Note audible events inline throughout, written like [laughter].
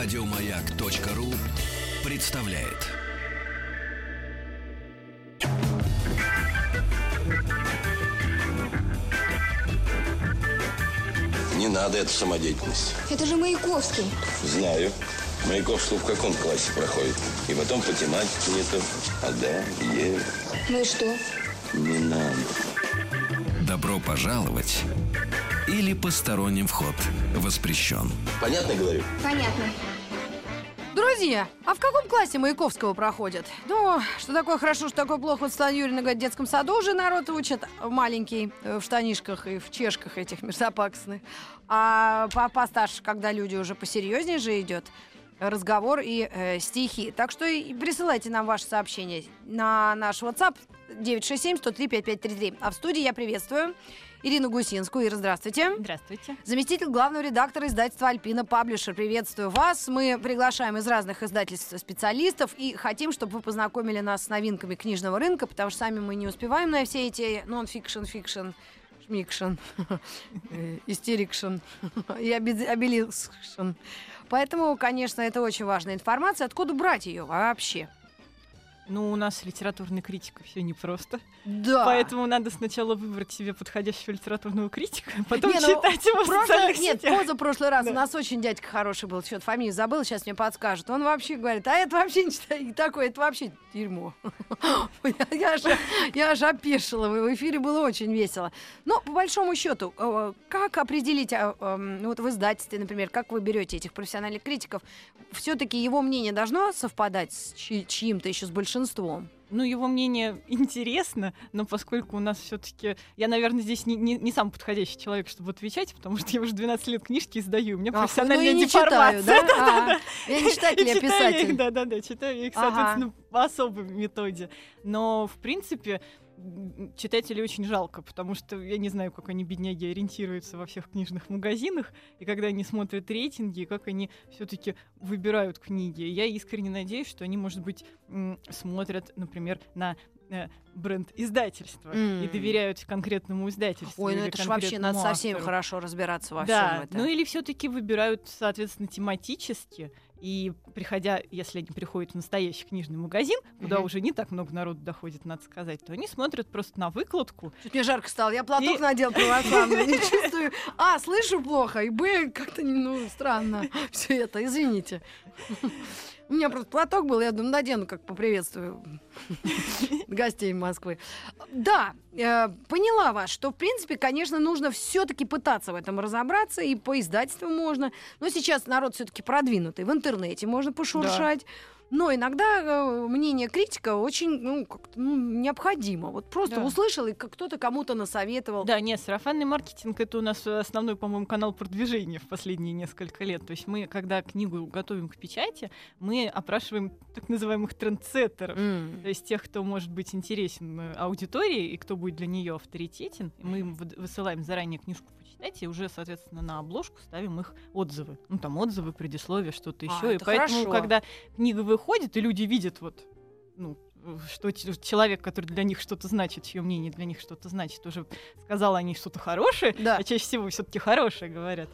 Радиомаяк.ру представляет. Не надо эту самодеятельность. Это же Маяковский. Знаю. Маяковский в каком классе проходит? И потом по тематике не то. А да, е. Ну и что? Не надо. Добро пожаловать или посторонним вход воспрещен. Понятно говорю? Понятно. Друзья, а в каком классе Маяковского проходят? Ну, что такое хорошо, что такое плохо, вот Светлана Юрьевна говорит, в детском саду уже народ учат маленький, э, в штанишках и в чешках этих мерзопакостных. А по постарше, когда люди уже посерьезнее же идет, разговор и э, стихи. Так что и присылайте нам ваши сообщения на наш WhatsApp 967-103-5533. А в студии я приветствую Ирину Гусинскую. Ира, здравствуйте. Здравствуйте. Заместитель главного редактора издательства «Альпина Паблишер». Приветствую вас. Мы приглашаем из разных издательств специалистов и хотим, чтобы вы познакомили нас с новинками книжного рынка, потому что сами мы не успеваем на все эти нон-фикшн, фикшн, шмикшн, э, истерикшн и обелискшн. Поэтому, конечно, это очень важная информация. Откуда брать ее вообще? Ну, у нас литературная критика все непросто. Да. Поэтому надо сначала выбрать себе подходящего литературного критика, а потом Не, ну, читать его в прошлый- социальных Нет, сетях. поза прошлый раз. Да. У нас очень дядька хороший был. Что-то фамилию забыл, сейчас мне подскажет. Он вообще говорит, а это вообще не читай, и такое, это вообще дерьмо. [laughs] Я- аж я аж опешила. В эфире было очень весело. Но, по большому счету, э, как определить, а, эм, вот в издательстве, например, как вы берете этих профессиональных критиков? Все-таки его мнение должно совпадать с чьи- чьим-то еще с большинством? Ну, его мнение [laughs] интересно, но поскольку у нас все-таки... Я, наверное, здесь не, не, не самый подходящий человек, чтобы отвечать, потому что я уже 12 лет книжки издаю, у меня Ах, профессиональная ну не читаю, деформация. да? [laughs] А, Я не читатель, я писатель. их, да, да, да, читаю их, Ага. соответственно, по особой методе. Но, в принципе, читателей очень жалко, потому что я не знаю, как они, бедняги, ориентируются во всех книжных магазинах, и когда они смотрят рейтинги, как они все-таки выбирают книги. Я искренне надеюсь, что они, может быть, смотрят, например, на э, бренд издательства М. и доверяют конкретному издательству. Ой, ну это ж вообще надо конкретному совсем автору. хорошо разбираться во Да, всем этом. ну или все-таки выбирают, соответственно, тематически. И приходя, если они приходят в настоящий книжный магазин, куда Мгм. уже не так много народу доходит, надо сказать, то они смотрят просто на выкладку. Чуть мне жарко стало. Я платок И- надел православный. Не [laughs] чувствую. А, слышу плохо. И Б, как-то, ну, странно. Все это, извините. У меня просто платок был, я думаю, надену, как поприветствую [laughs] гостей Москвы. Да, э, поняла вас, что, в принципе, конечно, нужно все-таки пытаться в этом разобраться, и по издательству можно. Но сейчас народ все-таки продвинутый, в интернете можно пошуршать. Но иногда э, мнение критика очень ну, как-то, ну, необходимо. Вот просто Да. услышал, и кто-то кому-то насоветовал. Да, нет, сарафанный маркетинг это у нас э, основной, по-моему, канал продвижения в последние несколько лет. То есть мы, когда книгу готовим к печати, мы опрашиваем так называемых трендсеттеров. М. То есть тех, кто может быть интересен э, аудитории и кто будет для нее авторитетен, И мы им высылаем заранее книжку и уже, соответственно, на обложку ставим их отзывы. Ну, там отзывы, предисловие, что-то А, еще. и это поэтому, хорошо. когда книга выходит, и люди видят вот ну, что человек, который для них что-то значит, чье мнение для них что-то значит, уже сказал о ней что-то хорошее, Да. а чаще всего все-таки хорошее говорят,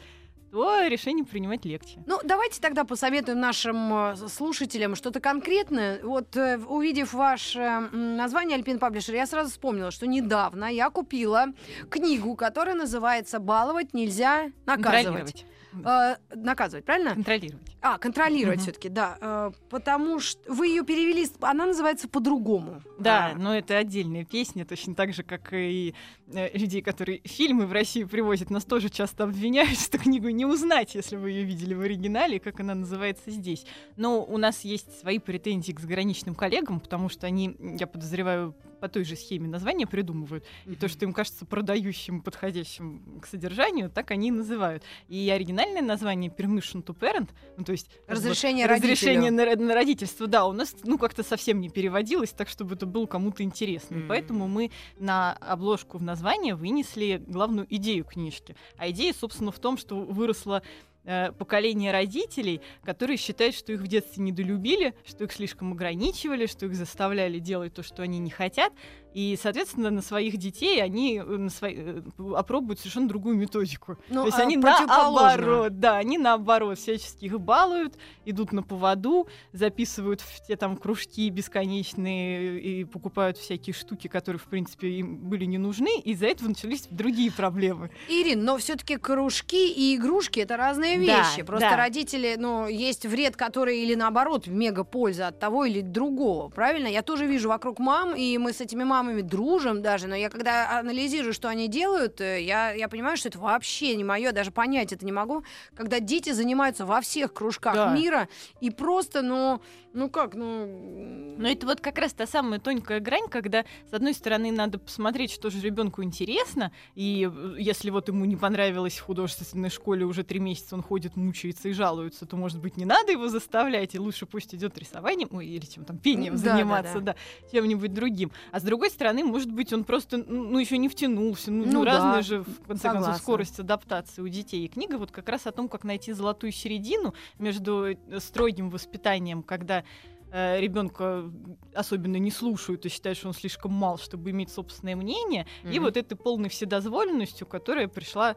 то решение принимать легче. Ну, давайте тогда посоветуем нашим э, слушателям что-то конкретное. Вот, э, увидев ваше название Альпин Паблишер, я сразу вспомнила, что недавно я купила книгу, которая называется «Баловать нельзя наказывать». Э, наказывать, правильно? Контролировать. А, контролировать Мгм. все-таки, да. Э, потому что вы ее перевели, она называется по-другому. Да, А, но это отдельная песня, точно так же, как и э, людей, которые фильмы в Россию привозят, нас тоже часто обвиняют, [laughs] что книгу не узнать, если вы ее видели в оригинале, как она называется здесь. Но у нас есть свои претензии к заграничным коллегам, потому что они, я подозреваю, по той же схеме названия придумывают. И то, что им кажется продающим, подходящим к содержанию, так они и называют. И оригинальное название Permission to Parent, ну то есть Разрешение разрешение родителю. на, на родительство, да, у нас ну как-то совсем не переводилось, так чтобы это было кому-то интересно. И М. Поэтому мы на обложку в название вынесли главную идею книжки. А идея, собственно, в том, что выросло э, поколение родителей, которые считают, что их в детстве недолюбили, что их слишком ограничивали, что их заставляли делать то, что они не хотят. И, соответственно, на своих детей они э, на свои, э, опробуют совершенно другую методику. Ну, То есть а они наоборот, да, они наоборот всячески их балуют, идут на поводу, записывают в те там кружки бесконечные и покупают всякие штуки, которые, в принципе, им были не нужны, и из-за этого начались другие проблемы. Ирин, но все-таки кружки и игрушки это разные Да, вещи. Просто да. родители, ну, есть вред, который или наоборот мега польза от того или другого. Правильно? Я тоже вижу вокруг мам, и мы с этими мамами дружим даже, но я когда анализирую, что они делают, э, я, я понимаю, что это вообще не мое, даже понять это не могу. Когда дети занимаются во всех кружках Да. мира и просто, ну, ну как, ну... Но это вот как раз та самая тонкая грань, когда, с одной стороны, надо посмотреть, что же ребенку интересно, и э, если вот ему не понравилось в художественной школе уже три месяца, он ходит, мучается и жалуется, то, может быть, не надо его заставлять, и лучше пусть идет рисованием, ой, или чем там, пением Да, да, заниматься, да. да, чем-нибудь другим. А с другой стороны, может быть, он просто, ну, еще не втянулся, ну, Ну ну, да, разная же, в конце согласна. концов, скорость адаптации у детей. И книга вот как раз о том, как найти золотую середину между э, строгим воспитанием, когда ребенка особенно не слушают и считают, что он слишком мал, чтобы иметь собственное мнение, и Мгм. вот этой полной вседозволенностью, которая пришла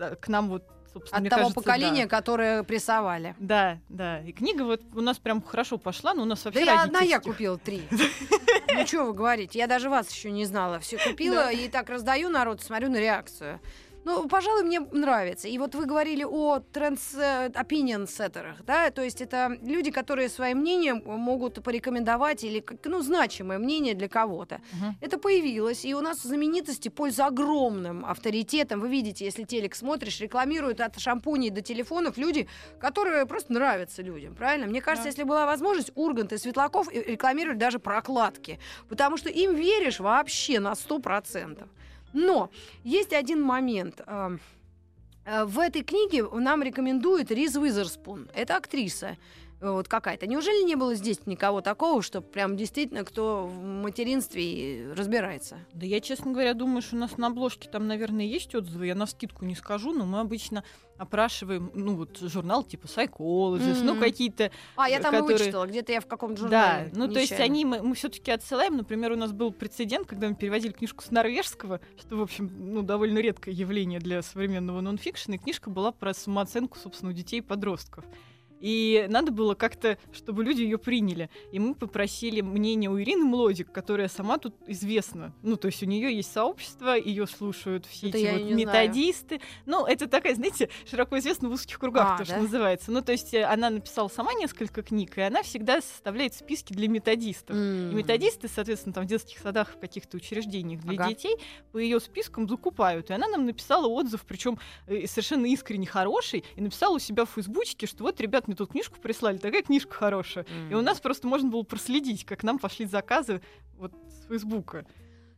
э, к нам вот, собственно, От того кажется, поколения, да. которое прессовали. Да, да. И книга вот у нас прям хорошо пошла, но у нас Да вообще я одна я купила три. [laughs] Ну что вы говорите? Я даже вас еще не знала. Все купила и так раздаю народ, смотрю на реакцию. Ну, пожалуй, мне нравится. И вот вы говорили о трендс opinion сеттерах, да, то есть это люди, которые своим мнением могут порекомендовать или, ну, значимое мнение для кого-то. Мгм. Это появилось, и у нас знаменитости пользуются огромным авторитетом. Вы видите, если телек смотришь, рекламируют от шампуней до телефонов люди, которые просто нравятся людям, правильно? Мне кажется, Да. если была возможность, Ургант и Светлаков э, рекламировали даже прокладки, потому что им веришь вообще на 100%. Но есть один момент. а, а, В этой книге нам рекомендует Риз Уизерспун. Это актриса э, вот какая-то. Неужели не было здесь никого такого, что прям действительно кто в материнстве разбирается? Да я, честно говоря, думаю, что у нас на обложке там, наверное, есть отзывы. Я на скидку не скажу, но мы обычно опрашиваем, ну вот журнал типа Psychologist, ну Мгм. какие-то А, я там и которые- вычитала, где-то я в каком-то Да, журнале. ну то есть они, мы, мы все-таки отсылаем. Например, у нас был прецедент, когда мы переводили книжку с норвежского, что, в общем, ну, довольно редкое явление для современного нонфикшена, и книжка была про самооценку, собственно, у детей и подростков. И надо было как-то, чтобы люди ее приняли. И мы попросили мнение у Ирины Млодик, которая сама тут известна. Ну, то есть у нее есть сообщество, ее слушают все Это эти вот не знаю. методисты. Ну, это такая, знаете, широко известна в узких кругах, А, то, что да? называется. Ну, то есть э, она написала сама несколько книг, и она всегда составляет списки для методистов. М. И методисты, соответственно, там в детских садах, в каких-то учреждениях для Ага. детей по ее спискам закупают. И она нам написала отзыв, причем совершенно искренне хороший, и написала у себя в фейсбучке, что вот, ребят, мне тут книжку прислали, такая книжка хорошая. И у нас просто можно было проследить, как нам пошли заказы вот с Фейсбука.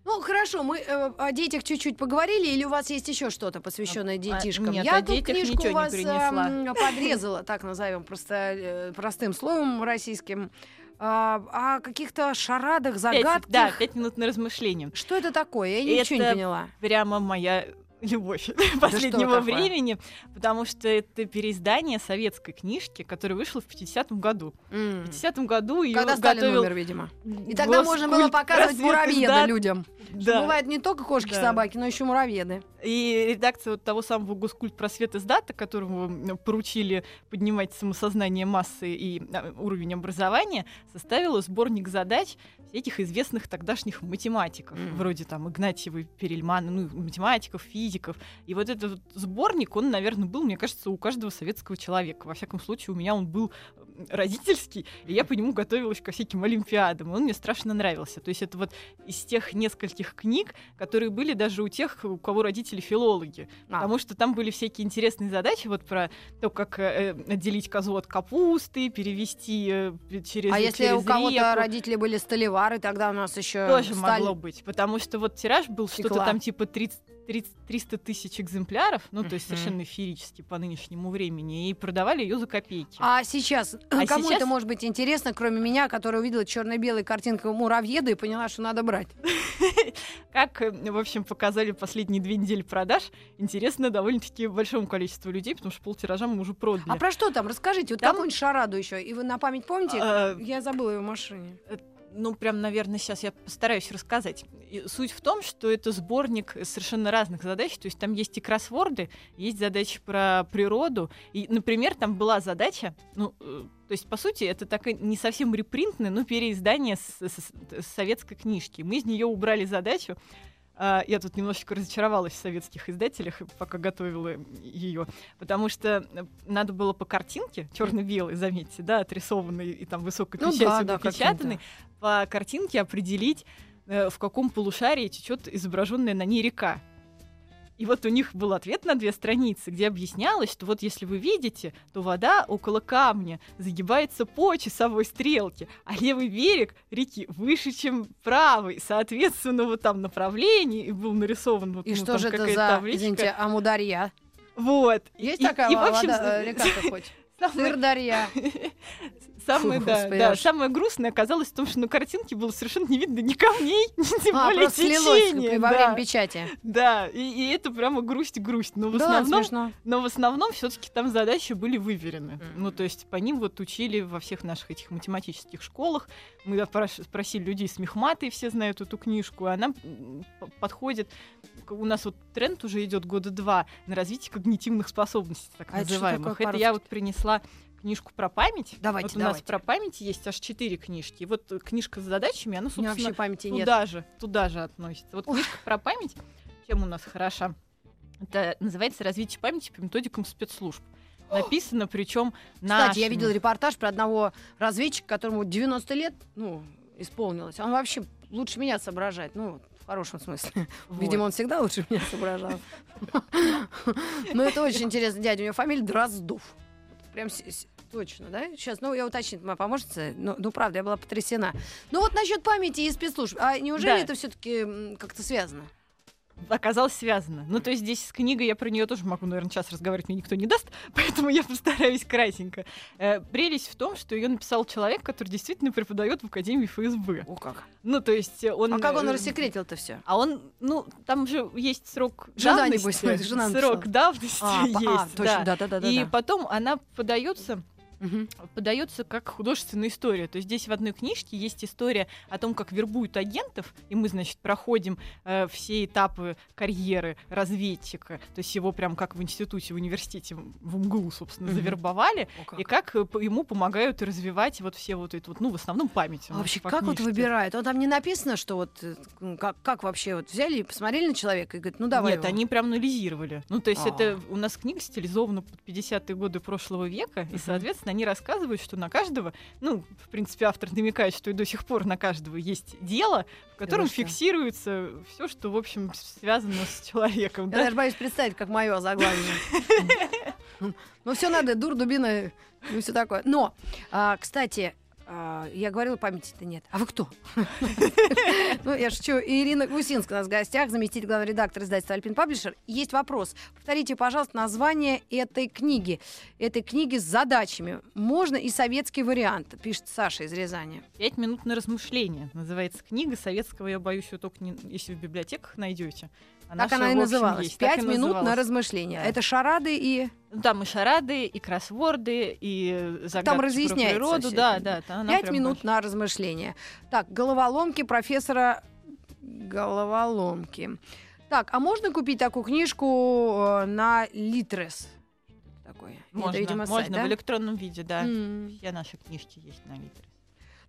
Ну, хорошо, мы э, о детях чуть-чуть поговорили, или у вас есть еще что-то, посвященное детишкам? нет, Я о тут детях книжку ничего у не вас принесла. эм, [laughs] подрезала, так назовем, просто э, простым словом российским, а, о каких-то шарадах, Пять- загадках. да, пять минут на размышление. Что это такое? Я ничего не Это поняла. Прямо моя [laughs] любовь последнего такое? времени, потому что это переиздание советской книжки, которая вышла в 50-м году. М. В 50-м году ее Когда Сталин готовил умер, видимо. И тогда можно было показывать муравьеда просветиздат. людям. Да. Бывает не только кошки, Да. собаки, но еще муравьеды. И редакция вот того самого Госкульт просвет издата, которому м, поручили поднимать самосознание массы и а, уровень образования, составила сборник задач всяких известных тогдашних математиков, Мгм. вроде там Игнатьева, Перельмана, ну, математиков, физиков. И вот этот вот сборник, он, наверное, был, мне кажется, у каждого советского человека. Во всяком случае, у меня он был родительский, и я по нему готовилась ко всяким олимпиадам, и он мне страшно нравился. То есть это вот из тех нескольких книг, которые были даже у тех, у кого родители филологи. А. Потому что там были всякие интересные задачи вот про то, как э, э, отделить козу от капусты, перевести э, через А если через у кого-то родители были столевары, тогда у нас еще Тоже Сталин- могло быть, потому что вот тираж был что-то там типа 30, 30 300 тысяч экземпляров, ну, то есть совершенно эфирически по нынешнему времени, и продавали ее за копейки. А сейчас, [clears throat] А кому сейчас- это может быть интересно, кроме меня, которая увидела черно-белую картинку муравьеда и поняла, что надо брать? [laughs] Как, э, в общем, показали последние две недели продаж, интересно довольно-таки большому количеству людей, потому что полтиража мы уже продали. А про что там? Расскажите. Вот Там- какую-нибудь шараду еще. И вы на память помните? А, Я забыла ее в машине. Ну, прям, наверное, сейчас я постараюсь рассказать. И суть в том, что это сборник совершенно разных задач. То есть там есть и кроссворды, есть задачи про природу. И, например, там была задача, ну, э, то есть, по сути, это такая не совсем репринтное, но переиздание с, с- с советской книжки. Мы из нее убрали задачу. А, Я тут немножечко разочаровалась в советских издателях, пока готовила ее, потому что э, надо было по картинке, черно-белой, заметьте, да, отрисованной и там высокой Ну да, печатью да, напечатанной, по картинке определить, э, в каком полушарии течет изображенная на ней река. И вот у них был ответ на две страницы, где объяснялось, что вот если вы видите, то вода около камня загибается по часовой стрелке, а левый берег реки выше, чем правый. Соответственно, вот там направление, и был нарисован вот И ну, что же это за, табличка. извините, Амударья? Вот. Есть И- такая и, в общем, вода, э, река-то хоть? [laughs] Сырдарья. [laughs] Самое, Фу, да, господи, да, аж. самое грустное оказалось в том, что на картинке было совершенно не видно ни камней, [laughs] ни тем А, более течения. во да. время печати. Да, и, и это прямо грусть-грусть. Но в Да, основном, смешно. но в основном все-таки там задачи были выверены. Мгм. Ну, то есть по ним вот учили во всех наших этих математических школах. Мы спросили людей с мехматой, все знают эту книжку, и она м, п- подходит. У нас вот тренд уже идет года два на развитие когнитивных способностей, так А это называемых. такое это я вот принесла книжку про память. Давайте, вот у нас давайте. про память есть аж четыре книжки. И вот книжка с задачами, она, У меня собственно, вообще памяти нет. туда же, туда же относится. Вот книжка про память, чем у нас хороша? Это называется «Развитие памяти по методикам спецслужб». Написано, причем Кстати, я видела репортаж про одного разведчика, которому 90 лет, ну, исполнилось. Он вообще лучше меня соображает, ну, в хорошем смысле. Видимо, он всегда лучше меня соображал. [laughs] Но это очень интересно, дядя. У него фамилия Дроздов. Прям точно, да? Сейчас, ну, я уточню, моя помощница. Ну, ну, правда, я была потрясена. Ну, вот насчет памяти и спецслужб. А неужели Да. это все-таки как-то связано? Оказалось связано. Ну, то есть здесь с книгой я про нее тоже могу, наверное, час разговаривать, мне никто не даст, [laughs] поэтому я постараюсь кратенько. Э, прелесть в том, что ее написал человек, который действительно преподает в Академии ФСБ. О, как. Ну, то есть он... А как он э, рассекретил-то все? А он, ну, там же есть срок Жена, давности. небось, [laughs] жена срок давности А, есть, а, точно, да. да-да-да. И потом она подается Мгм. подается как художественная история. То есть здесь в одной книжке есть история о том, как вербуют агентов, и мы, значит, проходим э, все этапы карьеры разведчика. То есть его прям как в институте, в университете, в МГУ, собственно, Мгм. завербовали. О, как. И как э, ему помогают развивать вот все вот это вот, ну, в основном память. А вообще, как вот книжке. выбирают? Он там не написано, что вот э, как, как вообще вот взяли и посмотрели на человека и говорят, ну давай. Нет, его. они прям анализировали. Ну, то есть А. это у нас книга стилизована под 50-е годы прошлого века, и, Мгм. Соответственно, они рассказывают, что на каждого, ну, в принципе, автор намекает, что и до сих пор на каждого есть дело, в котором что? фиксируется все, что, в общем, связано с человеком. Я да. даже боюсь представить, как мое заглавие. [laughs] Ну, все надо, дур, дубина, и все такое. Но, а, кстати, я говорила, памяти-то нет. А вы кто? [laughs] Ну, я шучу. Ирина Гусинская у нас в гостях, заместитель главного редактора издательства «Альпин Паблишер». Есть вопрос. Повторите, пожалуйста, название этой книги. Этой книги с задачами. Можно и советский вариант, пишет Саша из Рязани. «Пять минут на размышление» называется книга советского, я боюсь, ее только не, если в библиотеках найдете. А Так она и называлась. есть. Пять минут на размышление. Да. Это шарады и... Там и шарады, и кроссворды, и загадки Там про разъясняется природу. всё Да, да. та- она Пять минут на размышление. Так, головоломки профессора головоломки. Так, а можно купить такую книжку э, на Литрес? Такое. Можно, Это, видимо, сайт, можно да? в электронном виде, да. М. Все наши книжки есть на Литрес.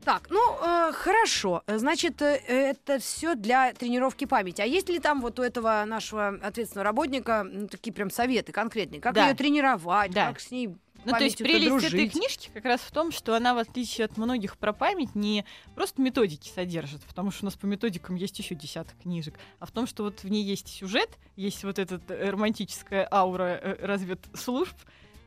Так, ну э, хорошо. Значит, э, это все для тренировки памяти. А есть ли там вот у этого нашего ответственного работника ну, такие прям советы конкретные? Как Да. ее тренировать? Да. Как с ней Ну, то есть прелесть этой дружить? книжки как раз в том, что она, в отличие от многих про память, не просто методики содержит, потому что у нас по методикам есть еще десяток книжек, а в том, что вот в ней есть сюжет, есть вот эта романтическая аура э, разведслужб,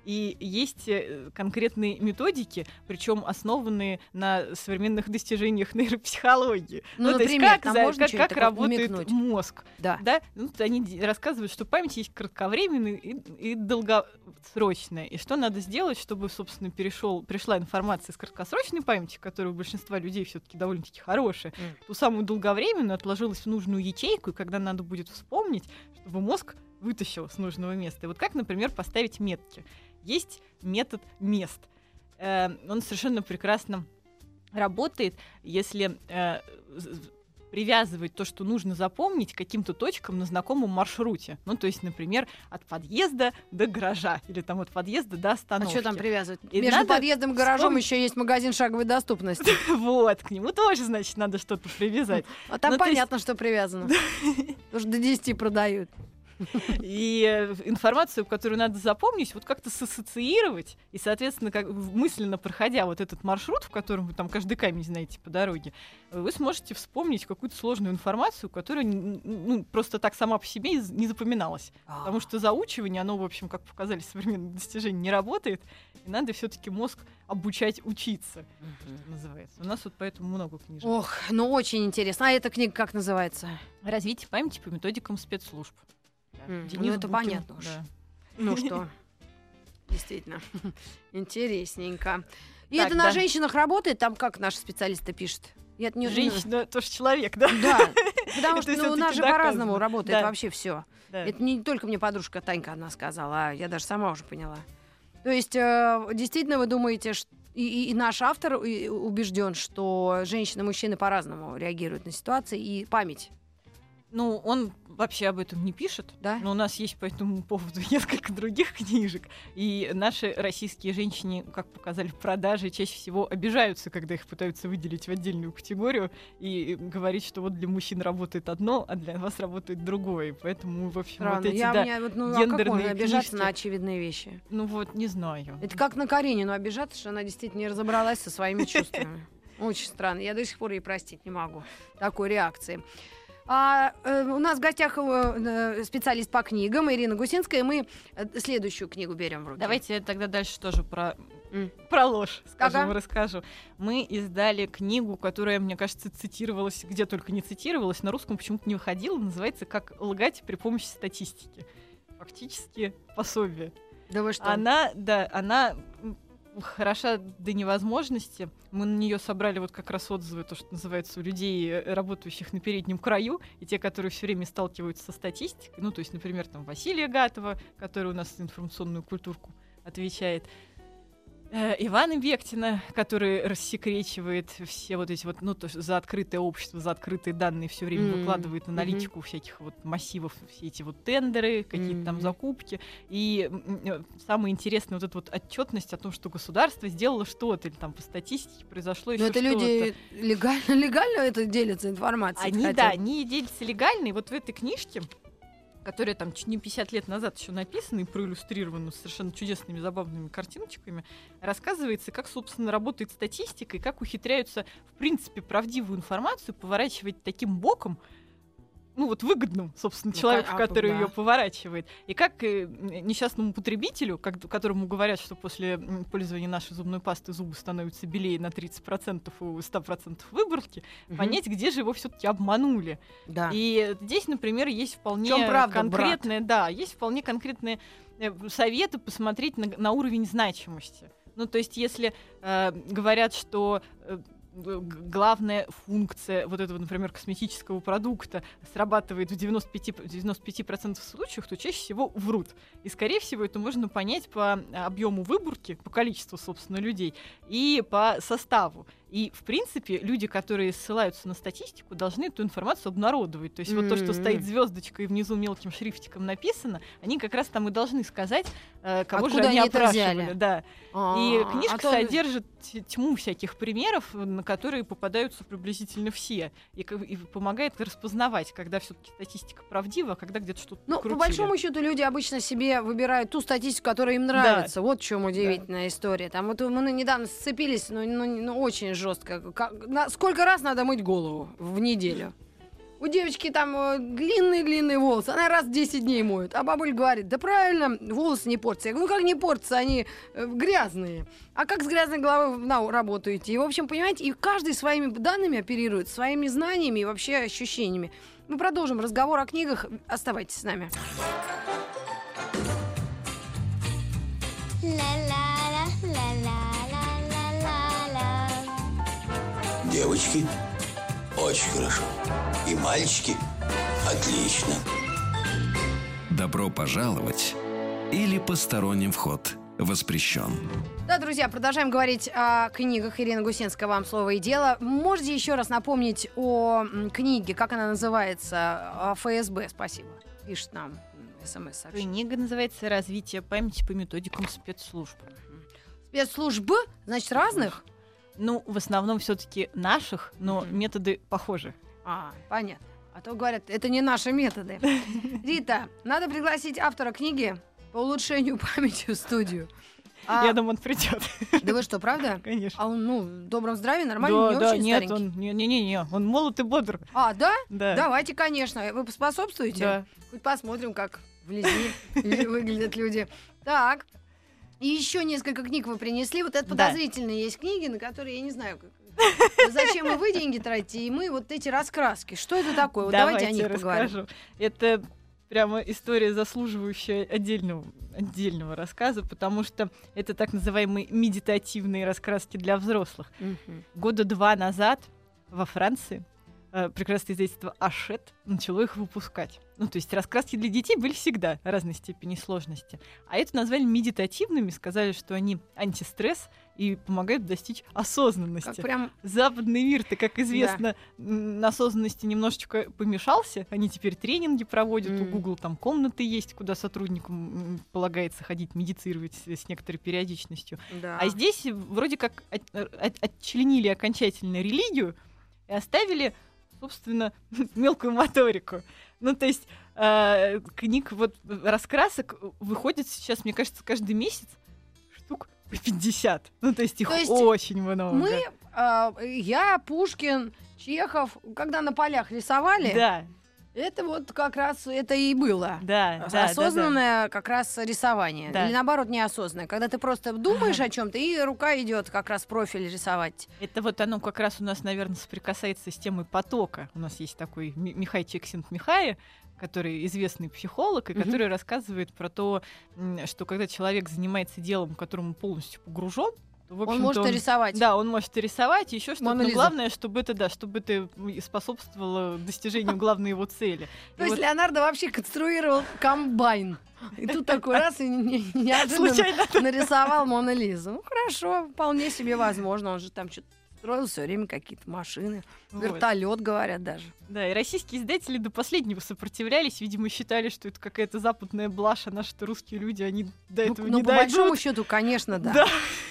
и есть э, конкретные методики, причем основанные на современных достижениях нейропсихологии. Ну, то есть например, как, нам за- можно как, как работает намекнуть? мозг. Да. Да, ну, они рассказывают, что память есть кратковременная и, и долгосрочная. И что надо сделать, чтобы, собственно, перешел, пришла информация из краткосрочной памяти, которая у большинства людей все-таки довольно-таки хорошая, Мгм. ту самую долговременную отложилась в нужную ячейку, и когда надо будет вспомнить, чтобы мозг вытащил с нужного места. И вот как, например, поставить метки. Есть метод мест. Э, он совершенно прекрасно работает, если э, привязывать то, что нужно запомнить каким-то точкам на знакомом маршруте. Ну, то есть, например, от подъезда до гаража или там от подъезда до А остановки. что там привязывать? И Между надо подъездом и гаражом вспомнить- еще есть магазин шаговой доступности. [laughs] Вот, к нему тоже, значит, надо что-то привязать. А там Ну, понятно, что привязано. [laughs] Потому что до 10 продают. И э, информацию, которую надо запомнить, вот как-то сассоциировать, и, соответственно, как, мысленно проходя вот этот маршрут, в котором вы там каждый камень знаете по дороге, э, вы сможете вспомнить какую-то сложную информацию, которая ну, просто так сама по себе не запоминалась. Потому что заучивание, оно, в общем, как показали современные достижения, не работает, и надо все-таки мозг обучать учиться, что называется. У нас вот поэтому много книжек. Ох, ну очень интересно. А эта книга как называется? Развитие памяти по методикам спецслужб. Денис ну, это Букин, понятно уж. да. Ну [laughs] что, действительно, [laughs] интересненько. И Так, это на женщинах работает? Там как наши специалисты пишут? Я не Женщина тоже человек, да? Да, [laughs] потому что ну, у нас же доказано. по-разному работает Да. вообще все. Да. Это не только мне подружка Танька одна сказала, а я даже сама уже поняла. То есть, э, действительно, вы думаете, что и, и- и наш автор убежден, что женщины и мужчины по-разному реагируют на ситуации, и память, Ну, он вообще об этом не пишет. да? Но у нас есть по этому поводу [laughs] несколько других [laughs] книжек. И наши российские женщины, как показали продажи, чаще всего обижаются, когда их пытаются выделить в отдельную категорию и говорить, что вот для мужчин работает одно, а для вас работает другое. Поэтому, в общем, Странно. вот эти, я, да, мне, вот, ну, а как гендерные можно обижаться книжки. на очевидные вещи? ну вот, не знаю. Это как на Каренину обижаться, что она действительно не разобралась со своими чувствами. Очень странно. Я до сих пор ей простить не могу такой реакции. А, э, у нас в гостях э, э, специалист по книгам Ирина Гусинская. и Мы следующую книгу берем в руки. Давайте я тогда дальше тоже про, М. про ложь скажу, Ага. расскажу. Мы издали книгу, которая, мне кажется, цитировалась, где только не цитировалась, на русском почему-то не выходила, называется «Как лгать при помощи статистики». Фактически пособие. Да вы что? Она, да, она хороша до невозможности. Мы на нее собрали вот как раз отзывы, то, что называется, у людей, э, работающих на переднем краю, и те, которые все время сталкиваются со статистикой. Ну, то есть, например, там Василия Гатова, который у нас информационную культурку отвечает. Э, Ивана Бектина, который рассекречивает все вот эти вот, ну, то, что за открытое общество, за открытые данные все время М, выкладывает аналитику всяких вот массивов, все эти вот тендеры, какие-то там Мгм. закупки. И э, самое интересное, вот эта вот отчетность о том, что государство сделало что-то, или там по статистике произошло еще Но это что-то. люди легально, [laughs] легально это делятся информацией? Они, хотят? да, они делятся легально. И вот в этой книжке, которая там чуть не 50 лет назад еще написана и проиллюстрирована совершенно чудесными, забавными картиночками, рассказывается, как, собственно, работает статистика и как ухитряются, в принципе, правдивую информацию поворачивать таким боком, ну вот выгодным, собственно, Ну, человеку, а, который да. ее поворачивает. И как э, несчастному потребителю, как- которому говорят, что после пользования нашей зубной пасты зубы становятся белее на 30% у 100% выборки, Мгм. понять, где же его все-таки обманули. Да. И здесь, например, есть вполне правда, конкретные, да, есть вполне конкретные э, советы посмотреть на, на уровень значимости. Ну, то есть, если э, говорят, что э, главная функция вот этого, например, косметического продукта срабатывает в 95, п- 95% случаев, то чаще всего врут. И, скорее всего, это можно понять по объему выборки, по количеству, собственно, людей и по составу. И, в принципе, люди, которые ссылаются на статистику, должны эту информацию обнародовать. То есть вот то, что стоит звездочкой и внизу мелким шрифтиком написано, они как раз там и должны сказать, э, кого Откуда же они они опрашивали. Да. А, И а книжка то- содержит тьму всяких примеров, на которые попадаются приблизительно все, и, и помогает распознавать, когда все-таки статистика правдива, а когда где-то что-то Ну, по большому счету, люди обычно себе выбирают ту статистику, которая им нравится. Вот в чем удивительная история. Там вот мы недавно сцепились, но ну, ну, очень жестко. Как- на- сколько раз надо мыть голову в неделю? У девочки там э, длинные-длинные волосы, она раз в 10 дней моет. А бабуль говорит, да правильно, волосы не портятся. Я говорю, ну как не портятся, они э, грязные. А как с грязной головой на работу идти? И, в общем, понимаете, и каждый своими данными оперирует, своими знаниями и вообще ощущениями. Мы продолжим разговор о книгах. Оставайтесь с нами. Девочки, очень хорошо. И мальчики, отлично. Добро пожаловать или посторонним вход воспрещен. Да, друзья, продолжаем говорить о книгах Ирины Гусинская «Вам слово и дело». Можете еще раз напомнить о книге, как она называется? О ФСБ, спасибо. Пишет нам смс-сообщение. Книга называется «Развитие памяти по методикам спецслужб». Спецслужб, значит, разных? Ну, в основном все-таки наших, но Мгм. методы похожи. А, понятно. А то говорят, это не наши методы. [laughs] Рита, надо пригласить автора книги по улучшению памяти в студию. А, Я думаю, он придет, Да вы что, правда? [laughs] конечно. А он, ну, в добром здравии, нормально, да, не да, очень нет, старенький? он, не-не-не, он молод и бодр. А, да? Да. Давайте, конечно. Вы поспособствуете? Да. Хоть посмотрим, как вблизи [laughs] ли- выглядят люди. Так. И еще несколько книг вы принесли. Вот это Да. подозрительные есть книги, на которые я не знаю, как... Зачем и вы деньги тратите, и мы вот эти раскраски. Что это такое? Вот давайте, о них поговорим. расскажу. Это прямо история, заслуживающая отдельного, отдельного рассказа, потому что это так называемые медитативные раскраски для взрослых. Мгм. Года два назад во Франции э, прекрасное издательство Ашет начало их выпускать. Ну, то есть раскраски для детей были всегда разной степени сложности. А это назвали медитативными, сказали, что они антистресс и помогают достичь осознанности. Как прям... Западный мир-то, как известно, м, на осознанности немножечко помешался. Они теперь тренинги проводят, у Мгм. Google там комнаты есть, куда сотрудникам полагается ходить, медитировать с, с некоторой периодичностью. Да. А здесь вроде как от- от- отчленили окончательно религию и оставили, собственно, [laughs] мелкую моторику. Ну, то есть э, книг вот раскрасок выходит сейчас, мне кажется, каждый месяц штук по 50. Ну, то есть их То есть очень много. Мы, а, я, Пушкин, Чехов, когда на полях рисовали, Да, это вот как раз это и было. да, да, да, да. Осознанное как раз рисование. Да. Или наоборот, неосознанное. Когда ты просто думаешь о чем-то, и рука идет как раз профиль рисовать. Это вот оно как раз у нас, наверное, соприкасается с темой потока. У нас есть такой Ми- Михай Чиксент-Михай, который известный психолог, и Мгм. который рассказывает про то, что когда человек занимается делом, которому полностью погружен, Он может и рисовать. Да, он может рисовать, еще что-то. Но главное, чтобы это, да, чтобы это способствовало достижению главной его цели. [laughs] То есть Леонардо вообще конструировал комбайн. И тут такой раз и не- не- [laughs] неожиданно случайно нарисовал Мона Лизу. Ну хорошо, вполне себе возможно. Он же там что-то строил все время какие-то машины. вот. Вертолет, говорят даже. Да, и российские издатели до последнего сопротивлялись, видимо, считали, что это какая-то западная блажь, а наши-то русские люди, они до Ну, этого ну, не по большому дойдут. счету, конечно, да. Да.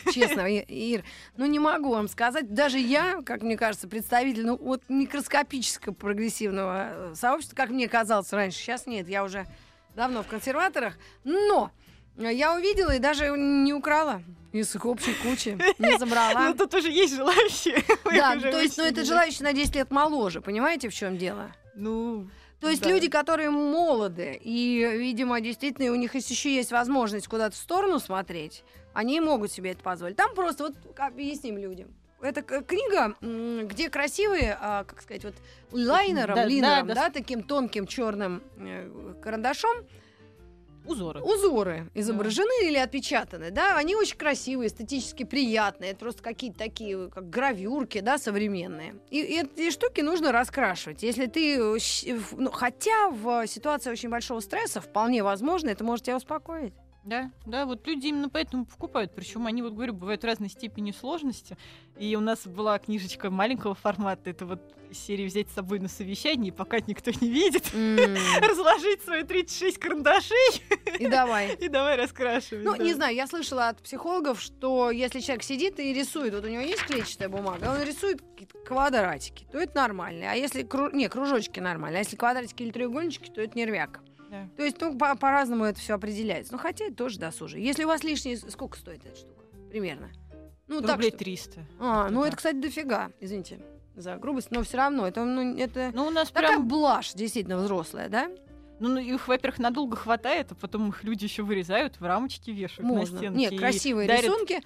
[laughs] Честно, Ир, ну не могу вам сказать. Даже я, как мне кажется, представитель ну, вот микроскопического прогрессивного э, сообщества, как мне казалось раньше. Сейчас нет, я уже давно в консерваторах. Но я увидела и даже не украла из их общей кучи. Не [laughs] забрала. Ну, тут уже есть желающие. [laughs] Да, то есть, ну это желающие на 10 лет моложе, понимаете, в чем дело? Ну, То есть Да. люди, которые молоды, и, видимо, действительно у них еще есть возможность куда-то в сторону смотреть, они могут себе это позволить. Там просто вот объясним людям. Это книга, где красивые, а, как сказать, вот лайнером, Да, линером, да, да, да. таким тонким черным э, карандашом узоры. узоры изображены или отпечатаны, да, они очень красивые, эстетически приятные, это просто какие-то такие, как гравюрки, да, современные. И, и эти штуки нужно раскрашивать. Если ты, э, ну, хотя в ситуации очень большого стресса, вполне возможно, это может тебя успокоить. Да, да, вот люди именно поэтому покупают. Причем они, вот говорю, бывают разной степени сложности. И у нас была книжечка маленького формата. Это вот серии взять с собой на совещание, и пока никто не видит, М, [laughs] разложить свои 36 карандашей [laughs] И давай. и давай раскрашивать. Ну, да. не знаю, я слышала от психологов, что если человек сидит и рисует, вот у него есть клетчатая бумага, он рисует квадратики, то это нормально. А если кру- не, кружочки нормально, а если квадратики или треугольнички, то это нервяк. Да. То есть, ну, по- по-разному это все определяется. Ну, хотя это тоже досужие. Если у вас лишние... Сколько стоит эта штука? Примерно. Ну, так Рублей что- 300. А, ну, Да. это, кстати, дофига. Извините за грубость, но все равно. Это, ну, это Ну, у нас такая прям... блажь, действительно, взрослая, да? Ну, ну, их, во-первых, надолго хватает, а потом их люди еще вырезают, в рамочки вешают на Можно. стенки. Нет, красивые дарят- рисунки.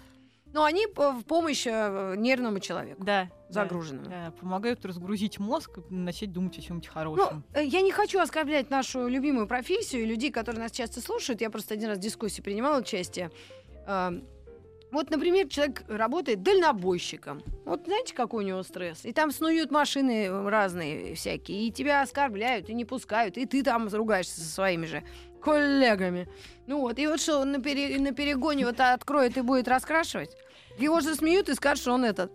Но они п- в помощь э, нервному человеку. Да. загруженными. Да, да, помогают разгрузить мозг и начать думать о чем-нибудь Ну, хорошем. э, я не хочу оскорблять нашу любимую профессию и людей, которые нас часто слушают. Я просто один раз в дискуссии принимала участие. Э, Вот, например, человек работает дальнобойщиком. Вот знаете, какой у него стресс? И там снуют машины разные всякие, и тебя оскорбляют, и не пускают, и ты там ругаешься со своими же коллегами. Ну вот, и вот что, он на, пере- на перегоне вот откроет и будет раскрашивать? Его же смеют и скажут, что он этот...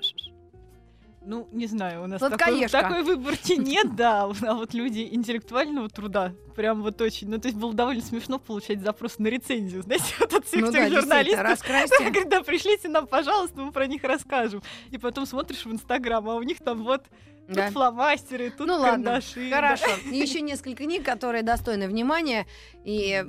Ну, не знаю, у нас такой, такой выборки нет, да. А вот люди интеллектуального труда прям вот очень... Ну, то есть было довольно смешно получать запрос на рецензию, знаете, [laughs] вот от всех Ну тех да, журналистов. [laughs] Когда пришлите нам, пожалуйста, мы про них расскажем. И потом смотришь в Инстаграм, а у них там вот Да. тут фломастеры, тут Ну ладно, карандаши. да. хорошо. Еще несколько книг, которые достойны внимания. И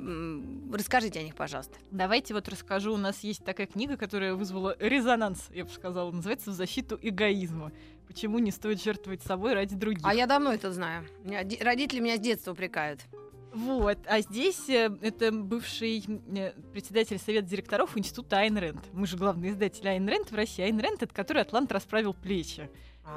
расскажите о них, пожалуйста. Давайте вот расскажу. У нас есть такая книга, которая вызвала резонанс, я бы сказала. Называется «В защиту эгоизма». Почему не стоит жертвовать собой ради других. А я давно это знаю. Родители меня с детства упрекают. Вот, а здесь э, это бывший э, председатель совета директоров института Айн Рэнд. Мы же главный издатель Айн Рэнд в России. Айн Рэнд — это который Атлант расправил плечи.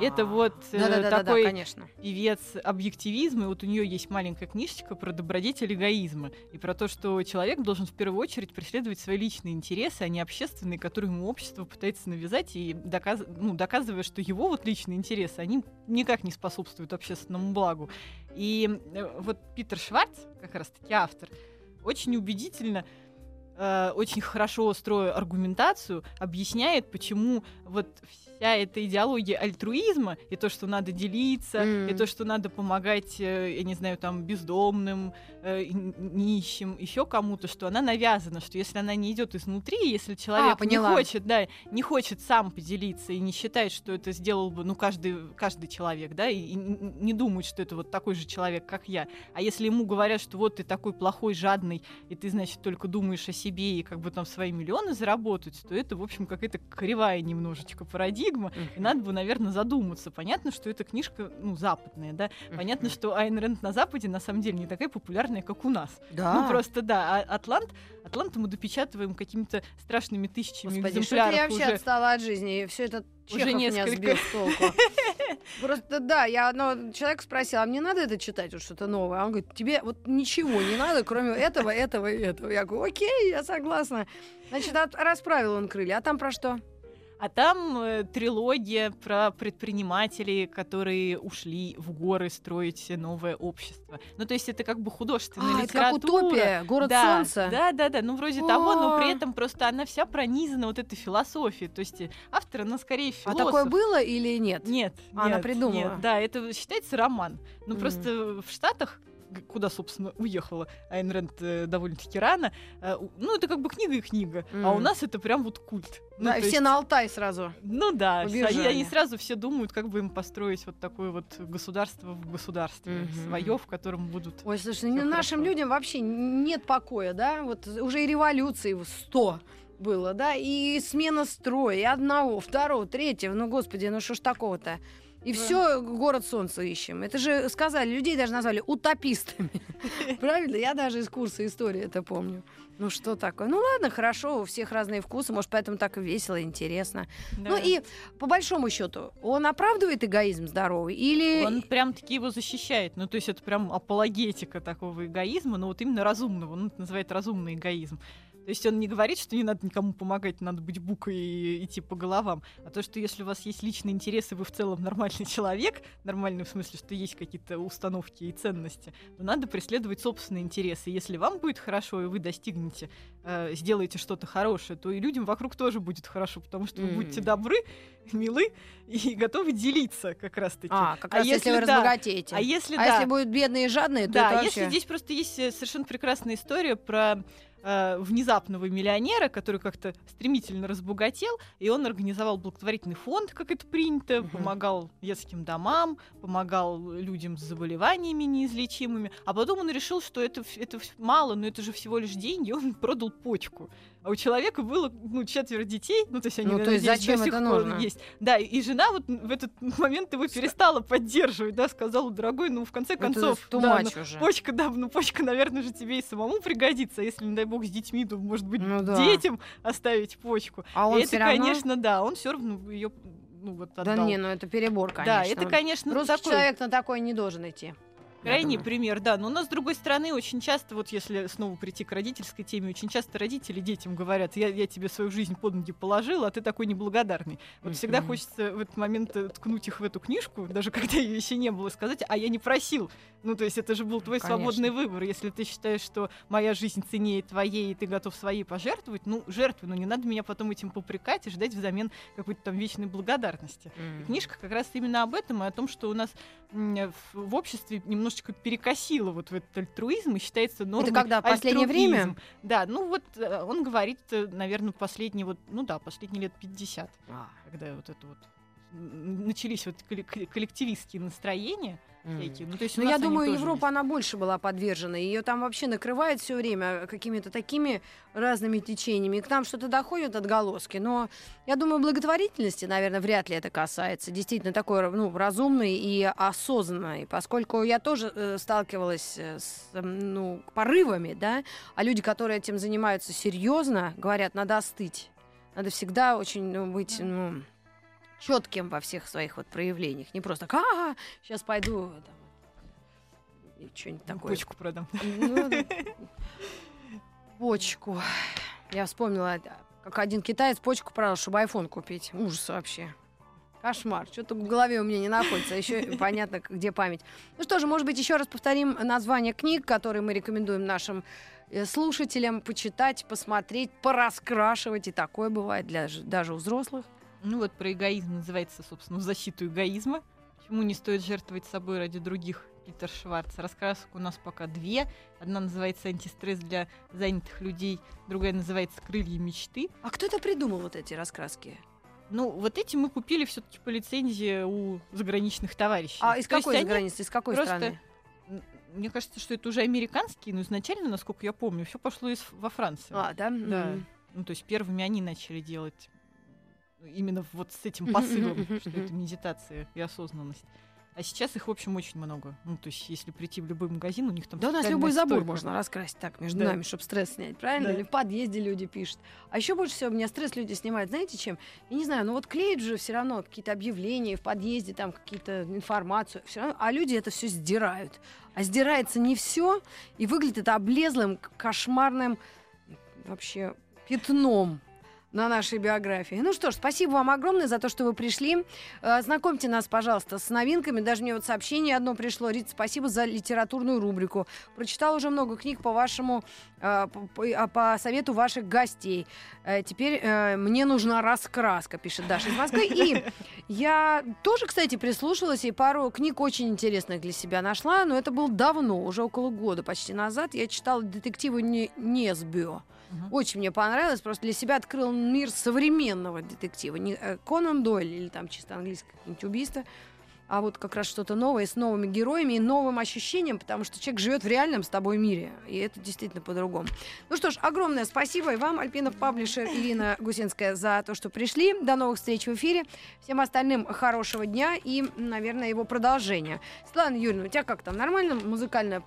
Это вот э, такой конечно. певец объективизма, и вот у нее есть маленькая книжечка про добродетель эгоизма и про то, что человек должен в первую очередь преследовать свои личные интересы, а не общественные, которые ему общество пытается навязать, и доказ... ну, доказывая, что его вот личные интересы, они никак не способствуют общественному благу. И э, вот Питер Шварц, как раз-таки автор, очень убедительно э, очень хорошо строя аргументацию, объясняет, почему вот вся эта идеология альтруизма и то, что надо делиться, М. и то, что надо помогать, э, я не знаю, там бездомным, э, нищим, еще кому-то, что она навязана, что если она не идет изнутри, если человек не поняла. хочет, да, не хочет сам поделиться и не считает, что это сделал бы, ну каждый каждый человек, да, и, не думает, что это вот такой же человек, как я, а если ему говорят, что вот ты такой плохой, жадный, и ты, значит, только думаешь о себе и как бы там свои миллионы заработать, то это, в общем, какая-то кривая немножечко парадигма, и надо бы, наверное, задуматься. Понятно, что эта книжка, ну, западная, да, понятно, что Айн Рэнд на Западе на самом деле не такая популярная, как у нас. Да. Ну, просто, да, а Атлант, Атлант мы допечатываем какими-то страшными тысячами Господи, что я экземпляров вообще уже. отстала от жизни. И все это Уже Чехов меня несколько. сбил с толку. [laughs] Просто да, я одного человека спросила, а мне надо это читать, вот что-то новое? А он говорит, тебе вот ничего не надо, кроме этого, этого и этого. Я говорю, окей, я согласна. Значит, от- расправил он крылья. А там про что? А там э, трилогия про предпринимателей, которые ушли в горы строить новое общество. Ну, то есть это как бы художественная А, это как литература. утопия, город да, солнца. Да, да, да. Ну, вроде того, но при этом просто она вся пронизана вот этой философией. То есть э, автор, она скорее А философ. такое было или нет? Нет, Она нет, придумала. нет. Да, это считается роман. Ну, Мгм. просто в Штатах куда, собственно, уехала Айн Рэнд э, довольно-таки рано. э, ну, это как бы книга и книга. А у нас это прям вот культ. Ну, Да, и все есть- на Алтай сразу. ну да, они, они сразу все думают, как бы им построить вот такое вот государство в государстве Мгм. свое, в котором будут. Ой, слушай, ну, нашим хорошо. людям вообще нет покоя, да? Вот уже и революции в 100 было, да? И смена строя, и одного, второго, третьего. Ну, господи, ну что ж такого-то? И Да. все город солнца ищем. Это же сказали, людей даже назвали утопистами. [laughs] Правильно? Я даже из курса истории это помню. Ну что такое? Ну ладно, хорошо, у всех разные вкусы, может, поэтому так и весело, интересно. Ну Да. и по большому счету, он оправдывает эгоизм здоровый или Он прям таки его защищает. Ну, то есть это прям апологетика такого эгоизма, но вот именно разумного. Он это называет разумный эгоизм. То есть он не говорит, что не надо никому помогать, надо быть букой и идти по головам. А то, что если у вас есть личные интересы, вы в целом нормальный человек, нормальный в смысле, что есть какие-то установки и ценности, то надо преследовать собственные интересы. Если вам будет хорошо, и вы достигнете, э, сделаете что-то хорошее, то и людям вокруг тоже будет хорошо, потому что вы Мгм. будете добры, [laughs] милы и готовы делиться как раз-таки. А, как раз если, если вы да, разбогатеете. А если А да, если будут бедные и жадные, то да, это если вообще... здесь просто есть э, совершенно прекрасная история про э, внезапного миллионера, который как-то стремительно разбогател, и он организовал благотворительный фонд, как это принято, помогал детским домам, помогал людям с заболеваниями неизлечимыми, а потом он решил, что это, это мало, но это же всего лишь деньги, [laughs] он продал почку. А у человека было ну, четверо детей, ну то есть они Ну, то есть зачем это нужно? есть. Да, и- и жена вот в этот момент его перестала поддерживать, да, сказала, дорогой, ну в конце Это концов, да, ну, уже. почка, да, ну почка, наверное, же тебе и самому пригодится, если, не дай бог, с детьми, то, может быть, Ну да. детям оставить почку. А он И это, равно- конечно, да, он все равно ее, ну вот, Да отдал. не, ну это перебор, конечно. да, это, конечно, Русский такой... человек на такое не должен идти. Крайний пример, да. Но у нас, с другой стороны, очень часто, вот если снова прийти к родительской теме, очень часто родители детям говорят, я, я тебе свою жизнь под ноги положил, а ты такой неблагодарный. Вот всегда Мгм. хочется в этот момент э, ткнуть их в эту книжку, даже [laughs] когда ее еще не было, сказать, а я не просил. Ну, то есть это же был твой Конечно. свободный выбор. Если ты считаешь, что моя жизнь ценнее твоей, и ты готов своей пожертвовать, ну, жертвуй, но не надо меня потом этим попрекать и ждать взамен какой-то там вечной благодарности. Мгм. Книжка как раз именно об этом и о том, что у нас в, обществе немножечко перекосило вот в этот альтруизм и считается нормой когда, в последнее альтруизм. время? Да, ну вот э, он говорит, наверное, последние вот, ну да, последние лет 50, А, когда вот это вот начались вот коллек- коллективистские настроения всякие. Ну, то есть Ну, я думаю, Европа, она больше была подвержена. Ее там вообще накрывает все время какими-то такими разными течениями. И к нам что-то доходят отголоски. Но я думаю, благотворительности, наверное, вряд ли это касается. Действительно, такой ну, разумный и осознанный. Поскольку я тоже э, сталкивалась э, с ну, порывами, да, а люди, которые этим занимаются серьезно, говорят, надо остыть. Надо всегда очень ну, быть ну, четким во всех своих вот проявлениях. Не просто а сейчас пойду там, и что-нибудь есть такое. почку продам. Ну, да. [laughs] Почку. Я вспомнила, да, как один китаец почку продал, чтобы айфон купить. Ужас вообще. Кошмар. Что-то в голове у меня не находится. Еще понятно, где память. Ну что же, может быть, еще раз повторим название книг, которые мы рекомендуем нашим э, слушателям почитать, посмотреть, пораскрашивать. И такое бывает для, даже у взрослых. Ну вот про эгоизм называется, собственно, «В защиту эгоизма. Почему не стоит жертвовать собой ради других? Питер Шварц. Раскрасок у нас пока две. Одна называется «Антистресс для занятых людей», другая называется «Крылья мечты». А кто это придумал, вот эти раскраски? Ну, вот эти мы купили все-таки по лицензии у заграничных товарищей. А из То какой они, границы, из какой просто- страны? Мне кажется, что это уже американские, но изначально, насколько я помню, все пошло из, во Франции. А, да? Да. М. Ну, то есть первыми они начали делать именно вот с этим посылом, что это медитация и осознанность. А сейчас их, в общем, очень много. Ну, то есть, если прийти в любой магазин, у них там Да у нас любой забор стойка. можно раскрасить так между Да. нами, чтобы стресс снять, правильно? Да. Или в подъезде люди пишут. А еще больше всего меня стресс люди снимают, знаете чем? Я не знаю, ну вот клеят же все равно какие-то объявления в подъезде, там какие-то информацию, все равно, а люди это все сдирают. А сдирается не все, и выглядит это облезлым, кошмарным вообще пятном на нашей биографии. Ну что ж, спасибо вам огромное за то, что вы пришли. Э, Знакомьте нас, пожалуйста, с новинками. Даже мне вот сообщение одно пришло. Рит, спасибо за литературную рубрику. Прочитал уже много книг по вашему, э, а, по совету ваших гостей. Э, Теперь мне нужна раскраска, пишет Даша из Москвы. И я тоже, кстати, прислушалась и пару книг очень интересных для себя нашла, но это было давно, уже около года почти назад. Я читала детективы Не- Мгм. Очень мне понравилось, просто для себя открыл мир современного детектива. Не э, Конан Дойль или там чисто английское убийство, а вот как раз что-то новое с новыми героями и новым ощущением, потому что человек живет в реальном с тобой мире, и это действительно по-другому. Ну что ж, огромное спасибо и вам, Альпинов Паблишер Ирина Гусинская, за то, что пришли. До новых встреч в эфире. Всем остальным хорошего дня и, наверное, его продолжения. Светлана Юрьевна, у тебя как там? Нормально музыкальная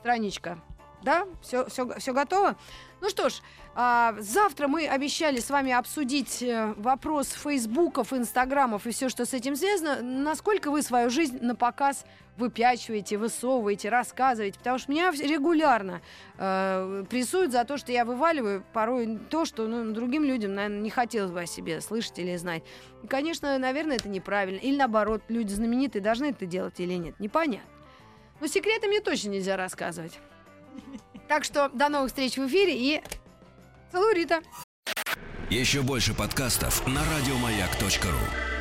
страничка? Да? Все, все, все готово? Ну что ж, а, завтра мы обещали с вами обсудить э, вопрос фейсбуков, инстаграмов и все, что с этим связано. Насколько вы свою жизнь на показ выпячиваете, высовываете, рассказываете. Потому что меня регулярно э, прессуют за то, что я вываливаю порой то, что ну, другим людям, наверное, не хотелось бы о себе слышать или знать. И, конечно, наверное, это неправильно. Или наоборот, люди знаменитые должны это делать или нет. Непонятно. Но секреты мне точно нельзя рассказывать. Так что до новых встреч в эфире и целую, Рита. Еще больше подкастов на радиомаяк.ру.